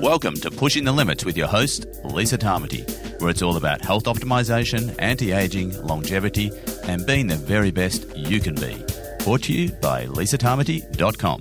Welcome to Pushing the Limits with your host, Lisa Tamati, where it's all about health optimization, anti aging, longevity, and being the very best you can be. Brought to you by lisatamati.com.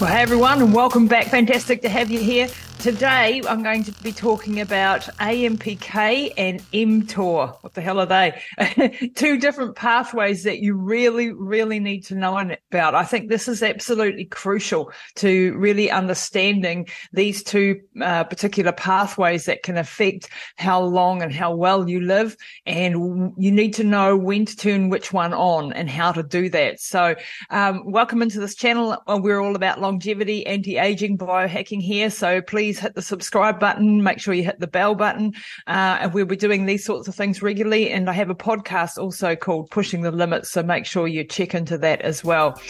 Well, hey everyone, and welcome back. Fantastic to have you here. Today, I'm going to be talking about AMPK and mTOR. What the hell are they? Two different pathways that you really, really need to know about. I think this is absolutely crucial to really understanding these two uh, particular pathways that can affect how long and how well you live. And you need to know when to turn which one on and how to do that. So, um, welcome into this channel. We're all about longevity, anti-aging, biohacking here. So please please hit the subscribe button. Make sure you hit the bell button. Uh, and we'll be doing these sorts of things regularly. And I have a podcast also called Pushing the Limits. So make sure you check into that as well.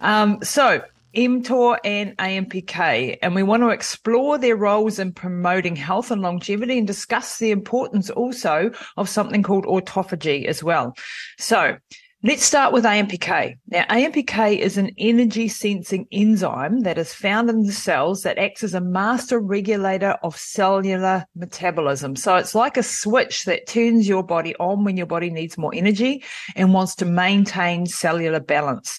Um, so mTOR and AMPK, and we want to explore their roles in promoting health and longevity and discuss the importance also of something called autophagy as well. So Let's start with AMPK. Now, AMPK is an energy sensing enzyme that is found in the cells that acts as a master regulator of cellular metabolism. So it's like a switch that turns your body on when your body needs more energy and wants to maintain cellular balance.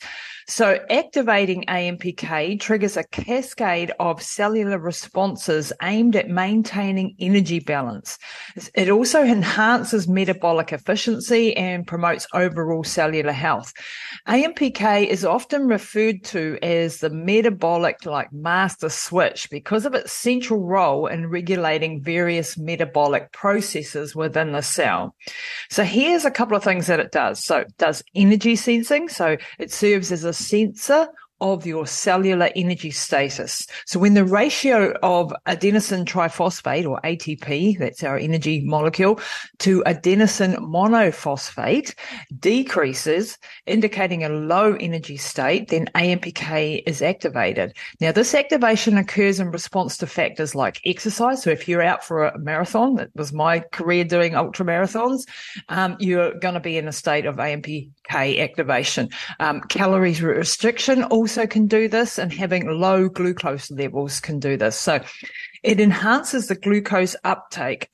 So activating AMPK triggers a cascade of cellular responses aimed at maintaining energy balance. It also enhances metabolic efficiency and promotes overall cellular health. AMPK is often referred to as the metabolic like master switch because of its central role in regulating various metabolic processes within the cell. So here's a couple of things that it does. So it does energy sensing. So it serves as a sensor of your cellular energy status. So when the ratio of adenosine triphosphate or ATP, that's our energy molecule, to adenosine monophosphate decreases, indicating a low energy state, then AMPK is activated. Now this activation occurs in response to factors like exercise. So if you're out for a marathon, that was my career doing ultra marathons, um, you're going to be in a state of AMPK activation. Um, calories restriction also also can do this and having low glucose levels can do this. So it enhances the glucose uptake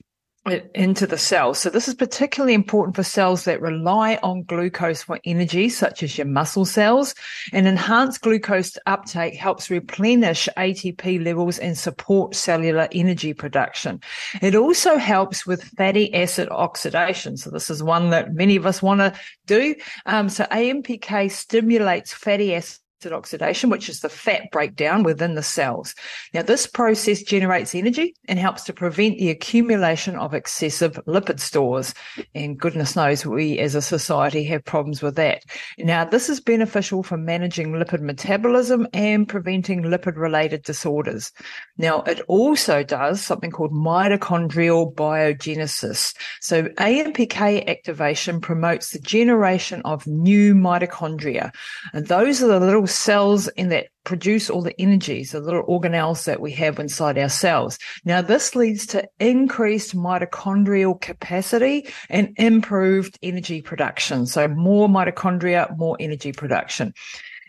into the cells. So this is particularly important for cells that rely on glucose for energy, such as your muscle cells. And enhanced glucose uptake helps replenish ATP levels and support cellular energy production. It also helps with fatty acid oxidation. So this is one that many of us want to do. Um, so AMPK stimulates fatty acid oxidation, which is the fat breakdown within the cells. Now, this process generates energy and helps to prevent the accumulation of excessive lipid stores. And goodness knows we as a society have problems with that. Now, this is beneficial for managing lipid metabolism and preventing lipid related disorders. Now, it also does something called mitochondrial biogenesis. So AMPK activation promotes the generation of new mitochondria. And those are the little cells in that produce all the energies, the little organelles that we have inside our cells. Now, this leads to increased mitochondrial capacity and improved energy production. So more mitochondria, more energy production.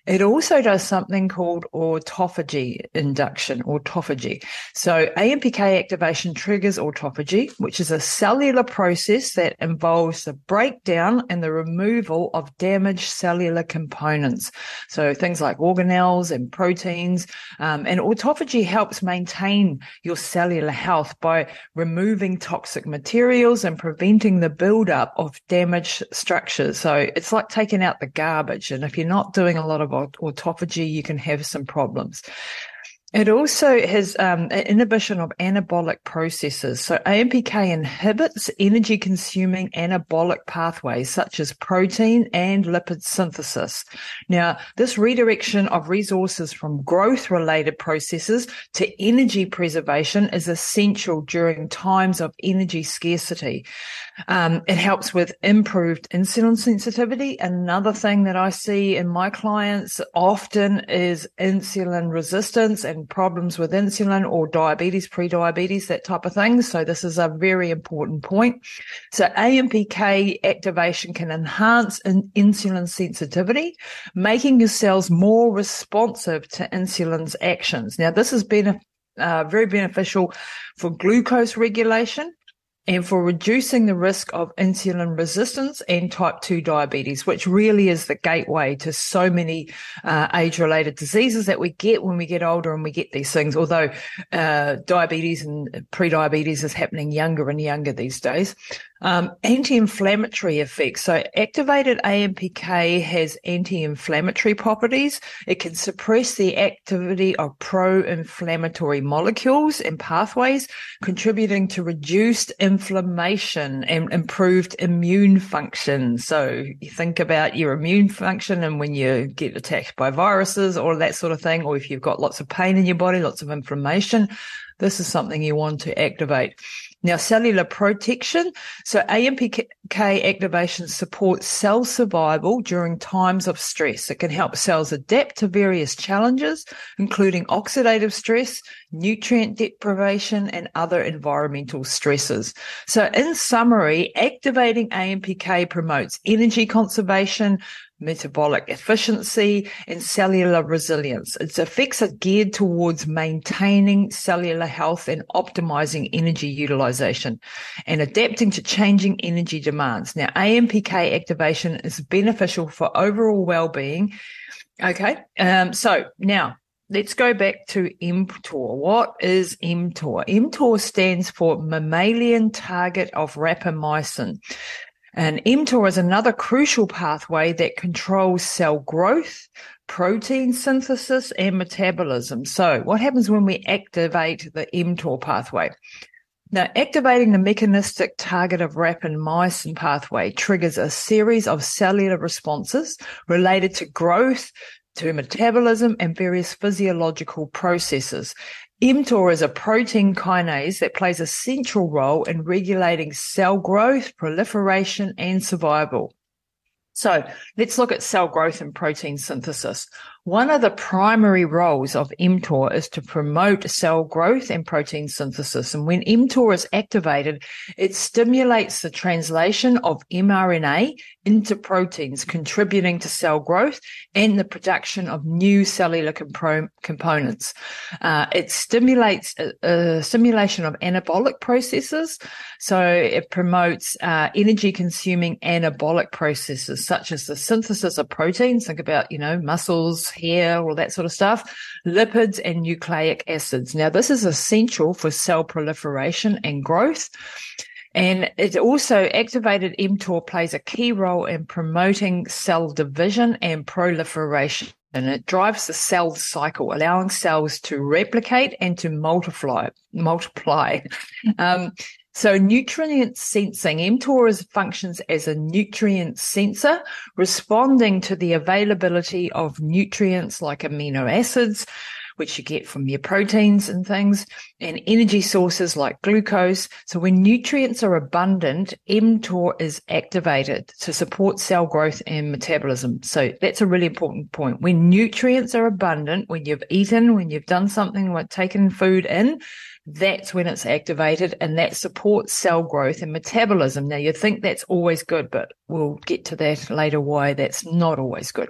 It also does something called autophagy induction, autophagy. So AMPK activation triggers autophagy, which is a cellular process that involves the breakdown and the removal of damaged cellular components. So things like organelles and proteins. Um, and autophagy helps maintain your cellular health by removing toxic materials and preventing the buildup of damaged structures. So it's like taking out the garbage. And if you're not doing a lot of autophagy, you can have some problems. It also has um, inhibition of anabolic processes. So AMPK inhibits energy consuming anabolic pathways such as protein and lipid synthesis. Now, this redirection of resources from growth related processes to energy preservation is essential during times of energy scarcity. Um, it helps with improved insulin sensitivity. Another thing that I see in my clients often is insulin resistance and problems with insulin or diabetes, pre-diabetes, that type of thing. So this is a very important point. So AMPK activation can enhance in insulin sensitivity, making your cells more responsive to insulin's actions. Now, this has been uh, very beneficial for glucose regulation and for reducing the risk of insulin resistance and type 2 diabetes, which really is the gateway to so many uh, age related diseases that we get when we get older and we get these things. Although uh, diabetes and pre-diabetes is happening younger and younger these days. Um, anti-inflammatory effects. So activated AMPK has anti-inflammatory properties. It can suppress the activity of pro-inflammatory molecules and pathways, contributing to reduced inflammation and improved immune function. So you think about your immune function and when you get attacked by viruses, or that sort of thing, or if you've got lots of pain in your body, lots of inflammation, this is something you want to activate. Now, cellular protection. So AMPK activation supports cell survival during times of stress. It can help cells adapt to various challenges, including oxidative stress, nutrient deprivation, and other environmental stresses. So in summary, activating AMPK promotes energy conservation, metabolic efficiency, and cellular resilience. Its effects are geared towards maintaining cellular health and optimizing energy utilization and adapting to changing energy demands. Now, AMPK activation is beneficial for overall well-being. Okay. Um, so now let's go back to mTOR. What is mTOR? mTOR stands for mammalian target of rapamycin. And mTOR is another crucial pathway that controls cell growth, protein synthesis, and metabolism. So what happens when we activate the mTOR pathway? Now, activating the mechanistic target of rapamycin pathway triggers a series of cellular responses related to growth, to metabolism, and various physiological processes mTOR is a protein kinase that plays a central role in regulating cell growth, proliferation, and survival. So let's look at cell growth and protein synthesis. One of the primary roles of mTOR is to promote cell growth and protein synthesis. And when mTOR is activated, it stimulates the translation of mRNA into proteins, contributing to cell growth and the production of new cellular comp- components. Uh, it stimulates a, a, stimulation of anabolic processes. So it promotes uh, energy consuming anabolic processes such as the synthesis of proteins. Think about, you know, muscles, hair, all that sort of stuff, lipids and nucleic acids. Now, this is essential for cell proliferation and growth. And it also activated mTOR plays a key role in promoting cell division and proliferation. And it drives the cell cycle, allowing cells to replicate and to multiply, multiply. Um, so nutrient sensing, mTOR functions as a nutrient sensor, responding to the availability of nutrients like amino acids, which you get from your proteins and things, and energy sources like glucose. So when nutrients are abundant, mTOR is activated to support cell growth and metabolism. So that's a really important point. When nutrients are abundant, when you've eaten, when you've done something like taken food in, that's when it's activated and that supports cell growth and metabolism. Now you think that's always good, but we'll get to that later why that's not always good.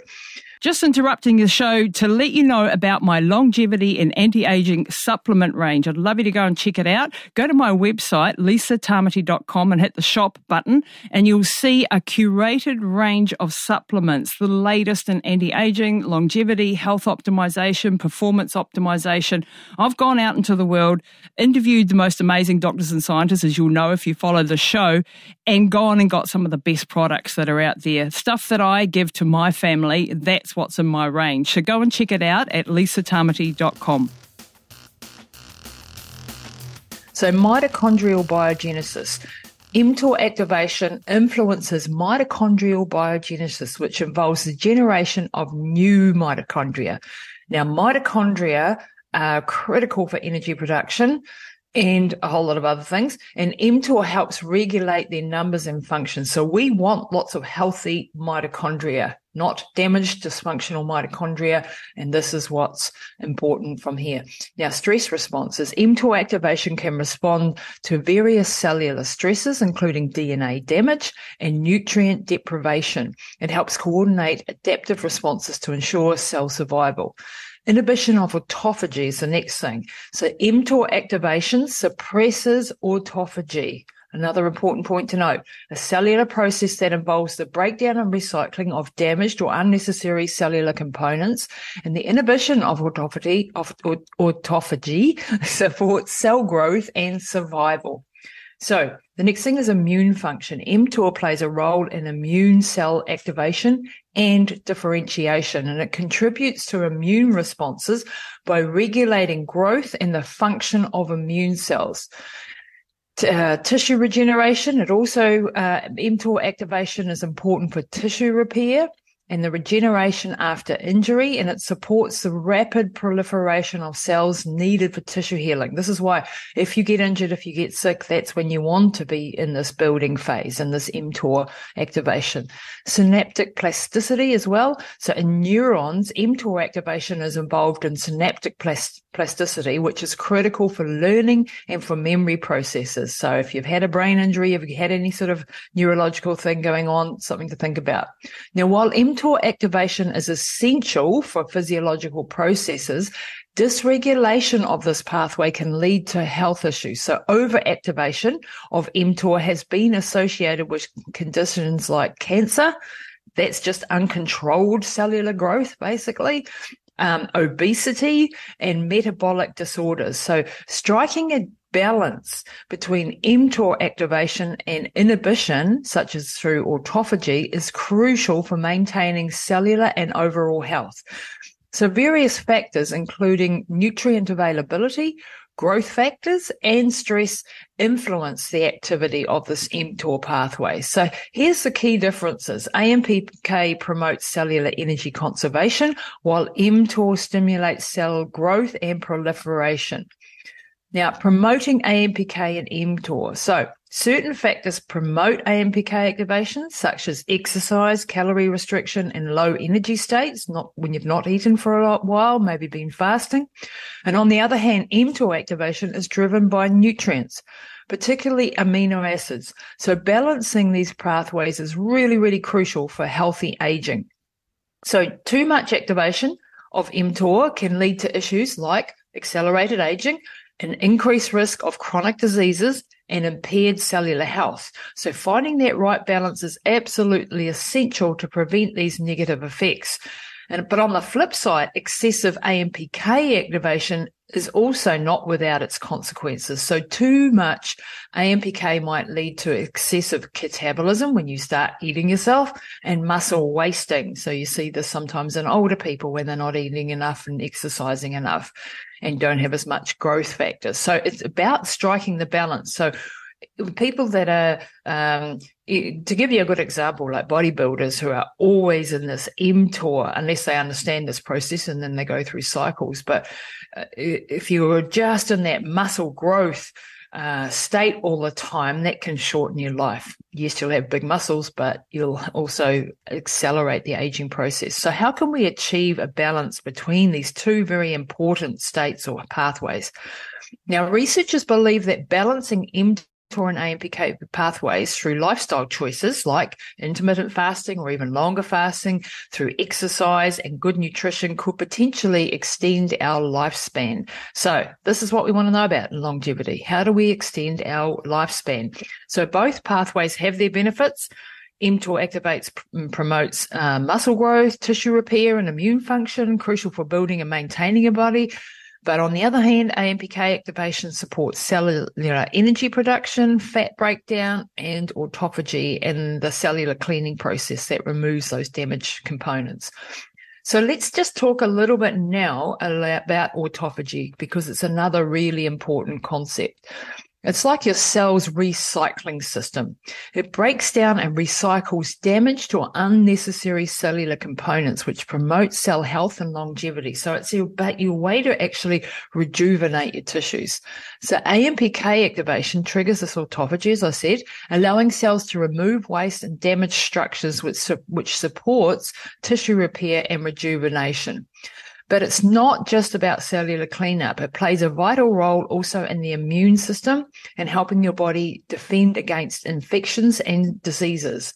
Just interrupting the show to let you know about my longevity and anti-aging supplement range. I'd love you to go and check it out. Go to my website, lisatamati.com and hit the shop button and you'll see a curated range of supplements, the latest in anti-aging, longevity, health optimization, performance optimization. I've gone out into the world, interviewed the most amazing doctors and scientists, as you'll know if you follow the show, and gone and got some of the best products that are out there. Stuff that I give to my family, that's what's in my range. So go and check it out at lisatamati.com. So, mitochondrial biogenesis. mTOR activation influences mitochondrial biogenesis, which involves the generation of new mitochondria. Now, mitochondria are critical for energy production and a whole lot of other things. And mTOR helps regulate their numbers and functions. So we want lots of healthy mitochondria, not damaged, dysfunctional mitochondria. And this is what's important from here. Now, stress responses. mTOR activation can respond to various cellular stresses, including DNA damage and nutrient deprivation. It helps coordinate adaptive responses to ensure cell survival. Inhibition of autophagy is the next thing. So mTOR activation suppresses autophagy. Another important point to note, a cellular process that involves the breakdown and recycling of damaged or unnecessary cellular components and the inhibition of autophagy, of autophagy supports cell growth and survival. So the next thing is immune function. mTOR plays a role in immune cell activation and differentiation, and it contributes to immune responses by regulating growth and the function of immune cells. Uh, tissue regeneration. It also, uh, mTOR activation is important for tissue repair and the regeneration after injury, and it supports the rapid proliferation of cells needed for tissue healing. This is why if you get injured, if you get sick, that's when you want to be in this building phase in this mTOR activation. Synaptic plasticity as well. So in neurons, mTOR activation is involved in synaptic plasticity plasticity, which is critical for learning and for memory processes. So if you've had a brain injury, if you had any sort of neurological thing going on, something to think about. Now, while mTOR activation is essential for physiological processes, dysregulation of this pathway can lead to health issues. So overactivation of mTOR has been associated with conditions like cancer. That's just uncontrolled cellular growth, basically um, obesity and metabolic disorders. So striking a balance between mTOR activation and inhibition, such as through autophagy, is crucial for maintaining cellular and overall health. So various factors, including nutrient availability, growth factors and stress influence the activity of this mTOR pathway. So here's the key differences. AMPK promotes cellular energy conservation while mTOR stimulates cell growth and proliferation. Now, promoting AMPK and mTOR. So certain factors promote AMPK activation, such as exercise, calorie restriction, and low energy states, not when you've not eaten for a while, maybe been fasting. And on the other hand, mTOR activation is driven by nutrients, particularly amino acids. So balancing these pathways is really, really crucial for healthy aging. So too much activation of mTOR can lead to issues like accelerated aging, an increased risk of chronic diseases and impaired cellular health. So finding that right balance is absolutely essential to prevent these negative effects. And, but on the flip side, excessive AMPK activation is also not without its consequences. So too much AMPK might lead to excessive catabolism when you start eating yourself and muscle wasting. So you see this sometimes in older people when they're not eating enough and exercising enough and don't have as much growth factor. So it's about striking the balance. So people that are um, to give you a good example like bodybuilders who are always in this mTOR unless they understand this process and then they go through cycles but uh, if you're just in that muscle growth uh, state all the time, that can shorten your life. Yes, you'll have big muscles, but you'll also accelerate the aging process. So how can we achieve a balance between these two very important states or pathways? Now, researchers believe that balancing mTOR and AMPK pathways through lifestyle choices like intermittent fasting or even longer fasting, through exercise and good nutrition could potentially extend our lifespan. So this is what we want to know about in longevity. How do we extend our lifespan? So both pathways have their benefits. mTOR activates and promotes uh, muscle growth, tissue repair, and immune function, crucial for building and maintaining a body. But on the other hand, AMPK activation supports cellular energy production, fat breakdown, and autophagy and the cellular cleaning process that removes those damaged components. So let's just talk a little bit now about autophagy because it's another really important concept. It's like your cell's recycling system. It breaks down and recycles damaged or unnecessary cellular components, which promote cell health and longevity. So it's your, your way to actually rejuvenate your tissues. So AMPK activation triggers this autophagy, as I said, allowing cells to remove waste and damaged structures, which, which supports tissue repair and rejuvenation. But it's not just about cellular cleanup. It plays a vital role also in the immune system and helping your body defend against infections and diseases.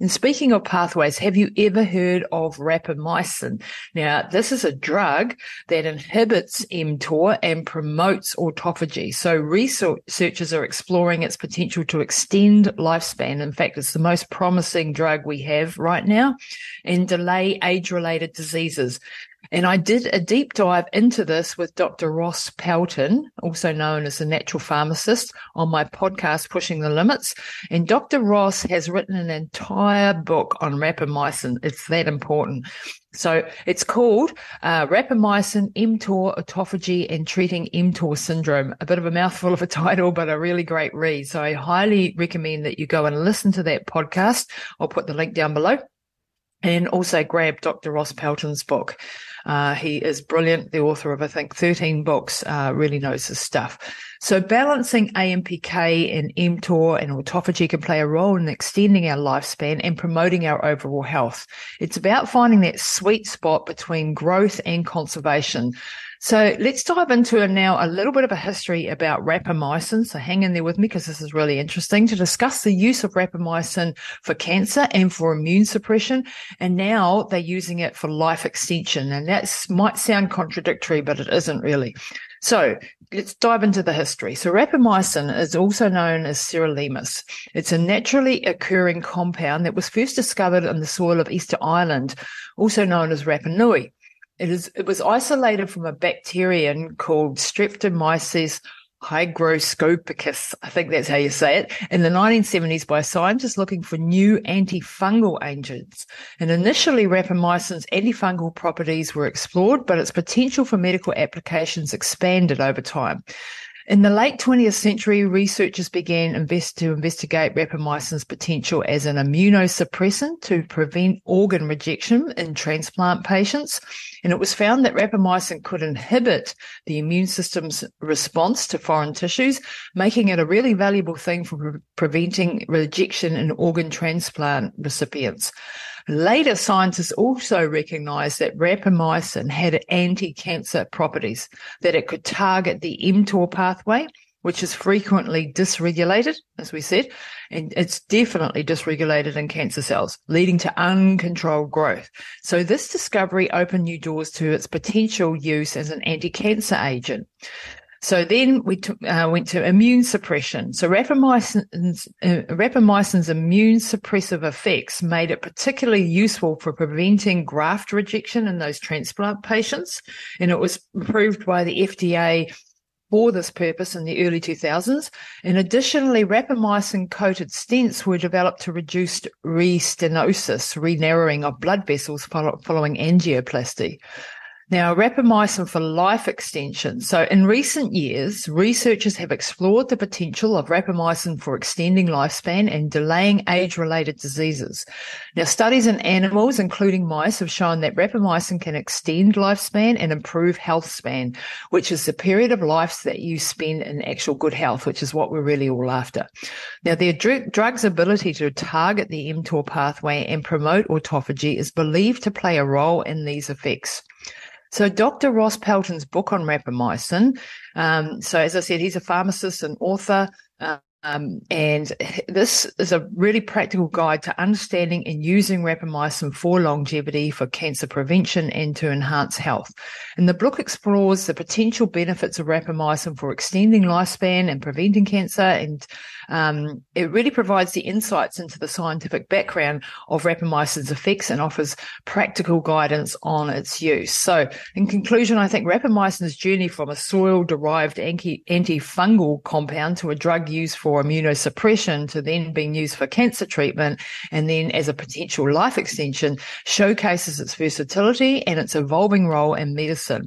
And speaking of pathways, have you ever heard of rapamycin? Now, this is a drug that inhibits mTOR and promotes autophagy. So researchers are exploring its potential to extend lifespan. In fact, it's the most promising drug we have right now and delay age-related diseases. And I did a deep dive into this with Dr. Ross Pelton, also known as a natural pharmacist, on my podcast, Pushing the Limits. And Dr. Ross has written an entire book on rapamycin. It's that important. So it's called uh, Rapamycin, mTOR, Autophagy, and Treating mTOR Syndrome. A bit of a mouthful of a title, but a really great read. So I highly recommend that you go and listen to that podcast. I'll put the link down below. And also grab Dr. Ross Pelton's book. Uh, he is brilliant, the author of, I think, 13 books, uh, really knows his stuff. So balancing AMPK and mTOR and autophagy can play a role in extending our lifespan and promoting our overall health. It's about finding that sweet spot between growth and conservation. So let's dive into now a little bit of a history about rapamycin. So hang in there with me because this is really interesting to discuss the use of rapamycin for cancer and for immune suppression. And now they're using it for life extension. And that might sound contradictory, but it isn't really. So let's dive into the history. So rapamycin is also known as sirolimus. It's a naturally occurring compound that was first discovered in the soil of Easter Island, also known as Rapa Nui. It is it was isolated from a bacterium called Streptomyces hygroscopicus, I think that's how you say it, in the 1970s by scientists looking for new antifungal agents. And initially, rapamycin's antifungal properties were explored, but its potential for medical applications expanded over time. In the late 20th century, researchers began invest to investigate rapamycin's potential as an immunosuppressant to prevent organ rejection in transplant patients. And it was found that rapamycin could inhibit the immune system's response to foreign tissues, making it a really valuable thing for pre- preventing rejection in organ transplant recipients. Later, scientists also recognized that rapamycin had anti-cancer properties, that it could target the mTOR pathway, which is frequently dysregulated, as we said, and it's definitely dysregulated in cancer cells, leading to uncontrolled growth. So this discovery opened new doors to its potential use as an anti-cancer agent. So then we uh, went to immune suppression. So rapamycin's, uh, rapamycin's immune suppressive effects made it particularly useful for preventing graft rejection in those transplant patients. And it was approved by the FDA for this purpose in the early 2000s. And additionally, rapamycin coated stents were developed to reduce restenosis, re-narrowing of blood vessels following angioplasty. Now, rapamycin for life extension. So in recent years, researchers have explored the potential of rapamycin for extending lifespan and delaying age-related diseases. Now, studies in animals, including mice, have shown that rapamycin can extend lifespan and improve health span, which is the period of life that you spend in actual good health, which is what we're really all after. Now, the dr- drug's ability to target the mTOR pathway and promote autophagy is believed to play a role in these effects. So Dr. Ross Pelton's book on rapamycin. Um, so as I said, he's a pharmacist and author. Uh, um, and this is a really practical guide to understanding and using rapamycin for longevity, for cancer prevention, and to enhance health. And the book explores the potential benefits of rapamycin for extending lifespan and preventing cancer. And um, it really provides the insights into the scientific background of rapamycin's effects and offers practical guidance on its use. So, in conclusion, I think rapamycin's journey from a soil-derived anti- antifungal compound to a drug used for for immunosuppression to then being used for cancer treatment and then as a potential life extension showcases its versatility and its evolving role in medicine.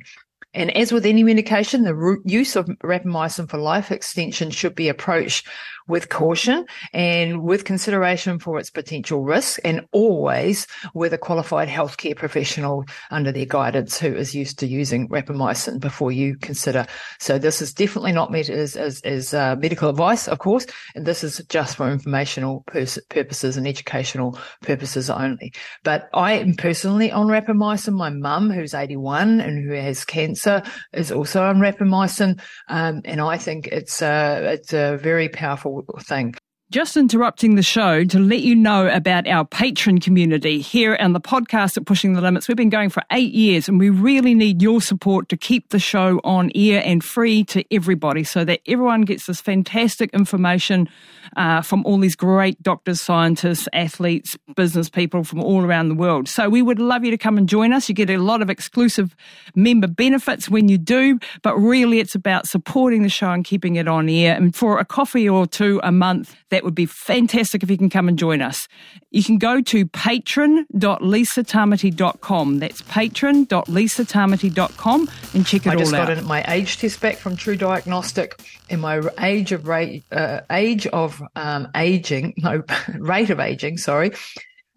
And as with any medication, the use of rapamycin for life extension should be approached with caution and with consideration for its potential risk and always with a qualified healthcare professional under their guidance who is used to using rapamycin before you consider. So this is definitely not meant as, as, as uh, medical advice, of course, and this is just for informational pers- purposes and educational purposes only. But I am personally on rapamycin. My mum, who's 81 and who has cancer, is also on rapamycin. Um, and I think it's, uh, it's a very powerful thing. Just interrupting the show to let you know about our patron community here and the podcast at Pushing the Limits. We've been going for eight years and we really need your support to keep the show on air and free to everybody so that everyone gets this fantastic information uh, from all these great doctors, scientists, athletes, business people from all around the world. So we would love you to come and join us. You get a lot of exclusive member benefits when you do, but really it's about supporting the show and keeping it on air. And for a coffee or two a month, that would be fantastic if you can come and join us. You can go to patron.lisatamati.com. That's patron.lisatamati.com and check it out. I all just got my age test back from TruDiagnostic and my age of rate, uh, age of um, aging, no, rate of aging, sorry,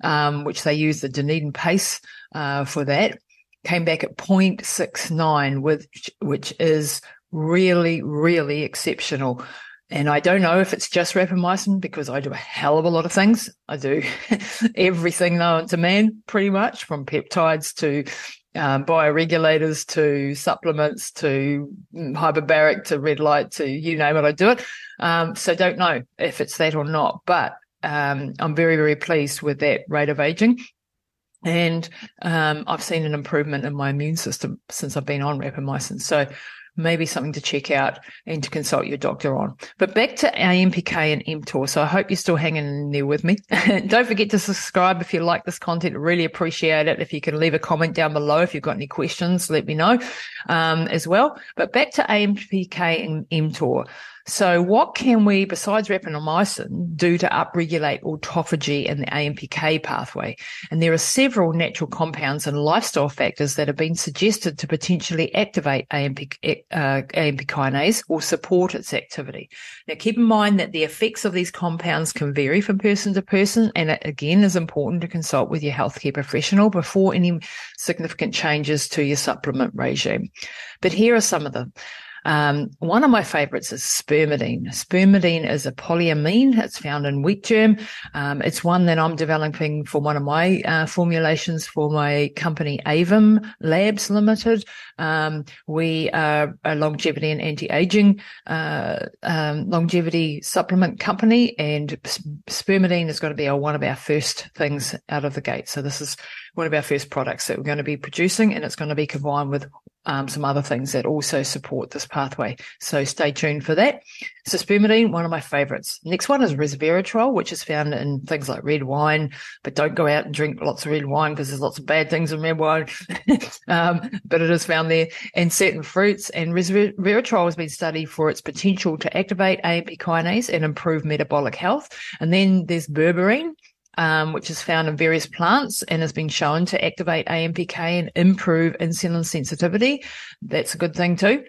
um, which they use the DunedinPACE uh, for that, came back at 0.69, which which is really, really exceptional. And I don't know if it's just rapamycin because I do a hell of a lot of things. I do everything known to man, pretty much, from peptides to um, bioregulators to supplements to hyperbaric to red light to you name it, I do it. Um, so don't know if it's that or not, but um, I'm very, very pleased with that rate of aging. And um, I've seen an improvement in my immune system since I've been on rapamycin. So maybe something to check out and to consult your doctor on. But back to AMPK and mTOR. So I hope you're still hanging in there with me. Don't forget to subscribe if you like this content. Really appreciate it. If you can leave a comment down below, if you've got any questions, let me know um, as well. But back to AMPK and mTOR. So what can we, besides rapamycin, do to upregulate autophagy in the AMPK pathway? And there are several natural compounds and lifestyle factors that have been suggested to potentially activate AMP, uh, AMP kinase or support its activity. Now keep in mind that the effects of these compounds can vary from person to person. And it again is important to consult with your healthcare professional before any significant changes to your supplement regime. But here are some of them. Um, one of my favorites is spermidine. Spermidine is a polyamine. It's found in wheat germ. Um, it's one that I'm developing for one of my uh, formulations for my company Avum Labs Limited. Um, we are a longevity and anti-aging uh, um, longevity supplement company, and spermidine is going to be a, one of our first things out of the gate. So this is one of our first products that we're going to be producing, and it's going to be combined with um, some other things that also support this pathway. So stay tuned for that. Spermidine, one of my favorites. Next one is resveratrol, which is found in things like red wine, but don't go out and drink lots of red wine because there's lots of bad things in red wine. um, but it is found there and certain fruits. And resveratrol has been studied for its potential to activate AMP kinase and improve metabolic health. And then there's berberine, um, which is found in various plants and has been shown to activate AMPK and improve insulin sensitivity. That's a good thing too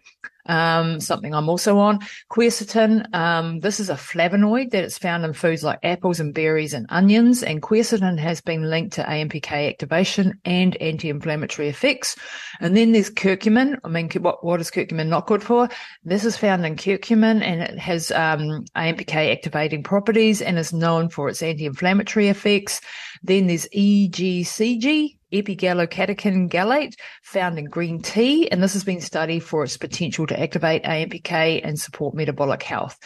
um, something I'm also on. Quercetin, um, this is a flavonoid that is found in foods like apples and berries and onions, and quercetin has been linked to AMPK activation and anti-inflammatory effects. And then there's curcumin. I mean, what, what is curcumin not good for? This is found in curcumin and it has um, AMPK activating properties and is known for its anti-inflammatory effects. Then there's EGCG, epigallocatechin gallate found in green tea, and this has been studied for its potential to activate AMPK and support metabolic health.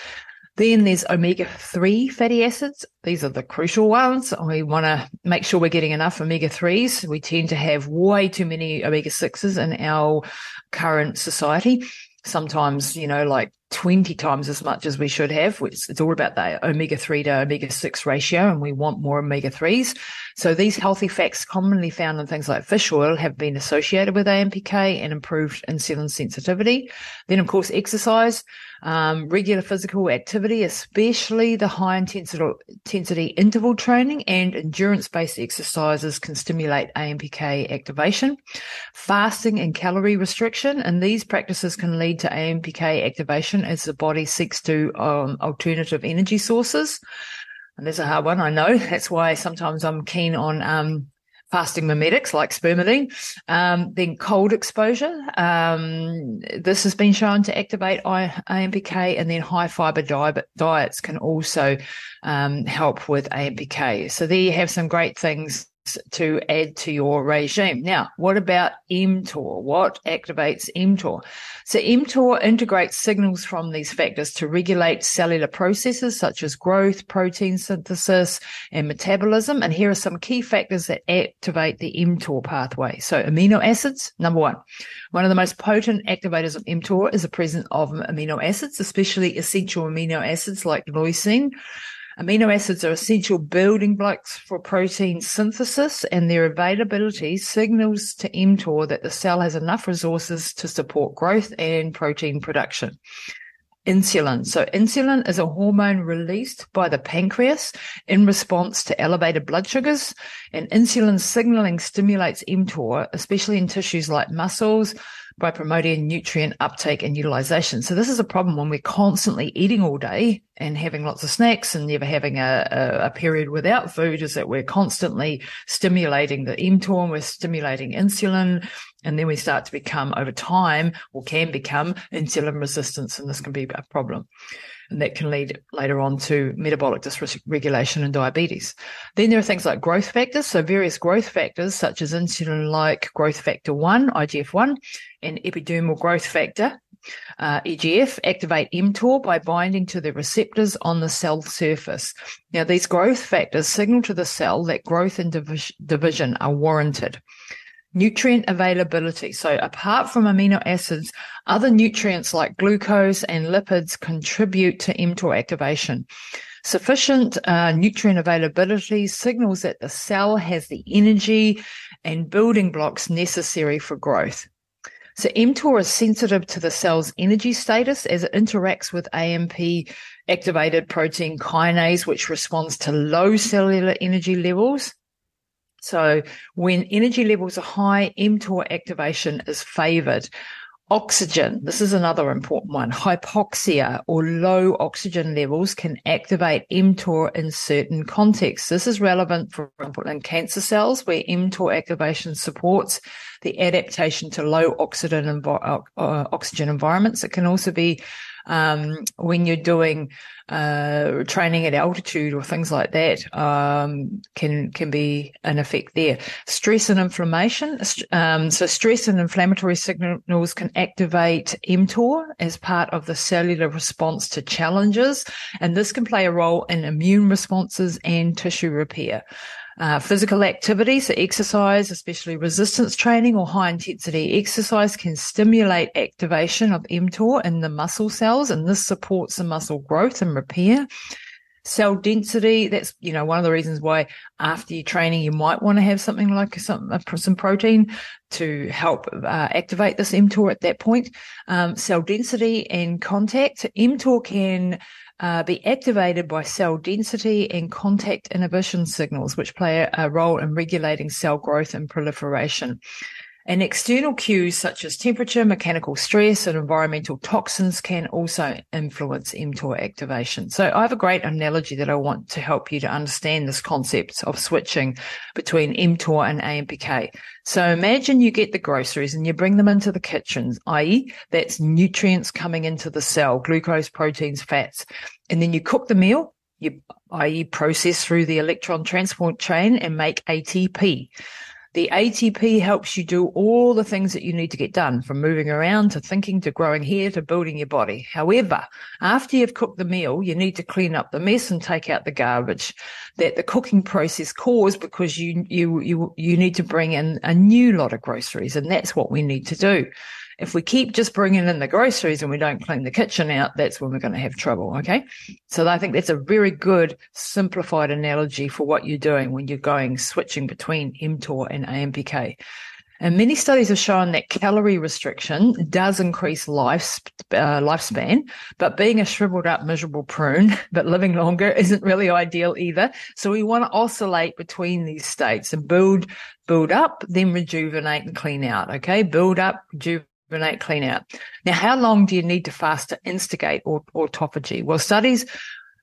Then there's omega 3 fatty acids. These are the crucial ones. We want to make sure we're getting enough omega 3s. We tend to have way too many omega 6s in our current society. Sometimes, you know, like 20 times as much as we should have. It's, it's all about the omega 3 to omega 6 ratio, and we want more omega 3s. So these healthy fats commonly found in things like fish oil have been associated with AMPK and improved insulin sensitivity. Then, of course, exercise, um, regular physical activity, especially the high intensity, intensity interval training and endurance based exercises can stimulate AMPK activation. Fasting and calorie restriction, and these practices can lead to AMPK activation as the body seeks to um, alternative energy sources. And there's a hard one, I know. That's why sometimes I'm keen on um, fasting mimetics like spermidine. Um, then cold exposure. Um, this has been shown to activate AMPK and then high fiber diet, diets can also um, help with AMPK. So there you have some great things to add to your regime. Now, what about mTOR? What activates mTOR? So mTOR integrates signals from these factors to regulate cellular processes such as growth, protein synthesis, and metabolism. And here are some key factors that activate the mTOR pathway. So amino acids, number one. One of the most potent activators of mTOR is the presence of amino acids, especially essential amino acids like leucine. Amino acids are essential building blocks for protein synthesis and their availability signals to mTOR that the cell has enough resources to support growth and protein production. Insulin. So insulin is a hormone released by the pancreas in response to elevated blood sugars and insulin signaling stimulates mTOR, especially in tissues like muscles, by promoting nutrient uptake and utilization. So this is a problem when we're constantly eating all day and having lots of snacks and never having a, a, a period without food is that we're constantly stimulating the mTOR, and we're stimulating insulin, and then we start to become over time or can become insulin resistance. And this can be a problem. And that can lead later on to metabolic dysregulation and diabetes. Then there are things like growth factors. So various growth factors such as insulin like growth factor 1, IGF-1, and epidermal growth factor, uh, EGF, activate mTOR by binding to the receptors on the cell surface. Now, these growth factors signal to the cell that growth and div- division are warranted. Nutrient availability. So apart from amino acids, other nutrients like glucose and lipids contribute to mTOR activation. Sufficient uh, nutrient availability signals that the cell has the energy and building blocks necessary for growth. So mTOR is sensitive to the cell's energy status as it interacts with AMP activated protein kinase, which responds to low cellular energy levels. So when energy levels are high, mTOR activation is favored. Oxygen, this is another important one. Hypoxia or low oxygen levels can activate mTOR in certain contexts. This is relevant, for example, in cancer cells where mTOR activation supports the adaptation to low oxygen, envi- uh, oxygen environments. It can also be um, when you're doing uh, training at altitude or things like that um, can can be an effect there. Stress and inflammation. Um, so stress and inflammatory signals can activate mTOR as part of the cellular response to challenges, and this can play a role in immune responses and tissue repair. Uh, physical activity, so exercise, especially resistance training or high intensity exercise can stimulate activation of mTOR in the muscle cells and this supports the muscle growth and repair. Cell density, that's, you know, one of the reasons why after your training, you might want to have something like some, some protein to help uh, activate this mTOR at that point. Um, cell density and contact. mTOR can uh, be activated by cell density and contact inhibition signals, which play a, a role in regulating cell growth and proliferation. And external cues such as temperature, mechanical stress, and environmental toxins can also influence mTOR activation. So I have a great analogy that I want to help you to understand this concept of switching between mTOR and AMPK. So imagine you get the groceries and you bring them into the kitchen, i.e. that's nutrients coming into the cell, glucose, proteins, fats, and then you cook the meal, you, i.e. process through the electron transport chain and make ATP. The ATP helps you do all the things that you need to get done from moving around to thinking to growing hair to building your body. However, after you've cooked the meal, you need to clean up the mess and take out the garbage. that the cooking process caused because you you you you need to bring in a new lot of groceries, and that's what we need to do. If we keep just bringing in the groceries and we don't clean the kitchen out, that's when we're going to have trouble. Okay. So I think that's a very good simplified analogy for what you're doing when you're going switching between mTOR and AMPK. And many studies have shown that calorie restriction does increase life, uh, lifespan, but being a shriveled up, miserable prune, but living longer isn't really ideal either. So we want to oscillate between these states and build, build up, then rejuvenate and clean out. Okay. Build up, rejuvenate Renate clean out. Now, how long do you need to fast to instigate autophagy? Well, studies,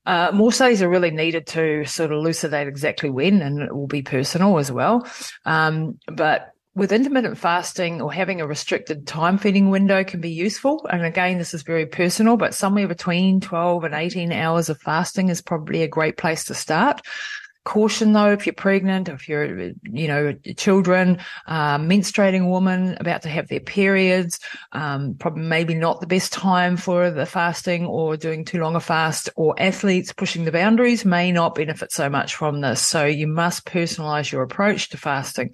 uh, more studies are really needed to sort of elucidate exactly when, and it will be personal as well. Um, but with intermittent fasting or having a restricted time feeding window can be useful. And again, this is very personal, but somewhere between 12 and 18 hours of fasting is probably a great place to start. Caution though, if you're pregnant, if you're, you know, children, uh, menstruating woman about to have their periods, um, probably maybe not the best time for the fasting or doing too long a fast or athletes pushing the boundaries may not benefit so much from this. So you must personalize your approach to fasting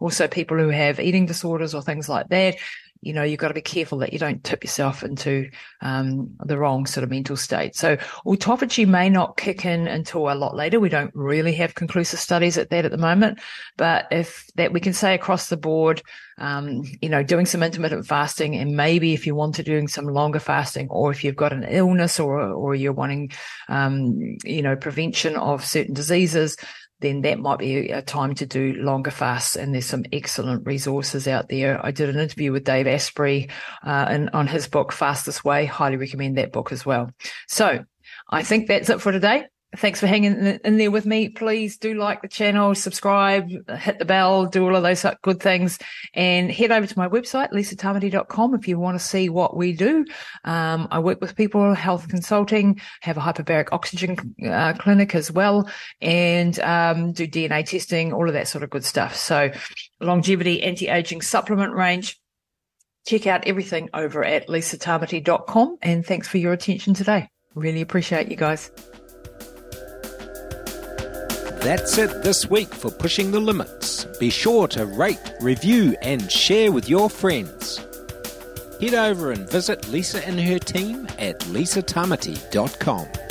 also people who have eating disorders or things like that you know, you've got to be careful that you don't tip yourself into um, the wrong sort of mental state. So autophagy may not kick in until a lot later. We don't really have conclusive studies at that at the moment, but if that we can say across the board, um, you know, doing some intermittent fasting and maybe if you want to doing some longer fasting or if you've got an illness or, or you're wanting, um, you know, prevention of certain diseases, then that might be a time to do longer fasts. And there's some excellent resources out there. I did an interview with Dave Asprey uh, and on his book, Fast This Way. Highly recommend that book as well. So I think that's it for today. Thanks for hanging in there with me. Please do like the channel, subscribe, hit the bell, do all of those good things and head over to my website, lisatamati.com if you want to see what we do. Um, I work with people, health consulting, have a hyperbaric oxygen uh, clinic as well and um, do DNA testing, all of that sort of good stuff. So longevity, anti-aging supplement range. Check out everything over at lisatamati.com and thanks for your attention today. Really appreciate you guys. That's it this week for Pushing the Limits. Be sure to rate, review, and share with your friends. Head over and visit Lisa and her team at lisatamati.com.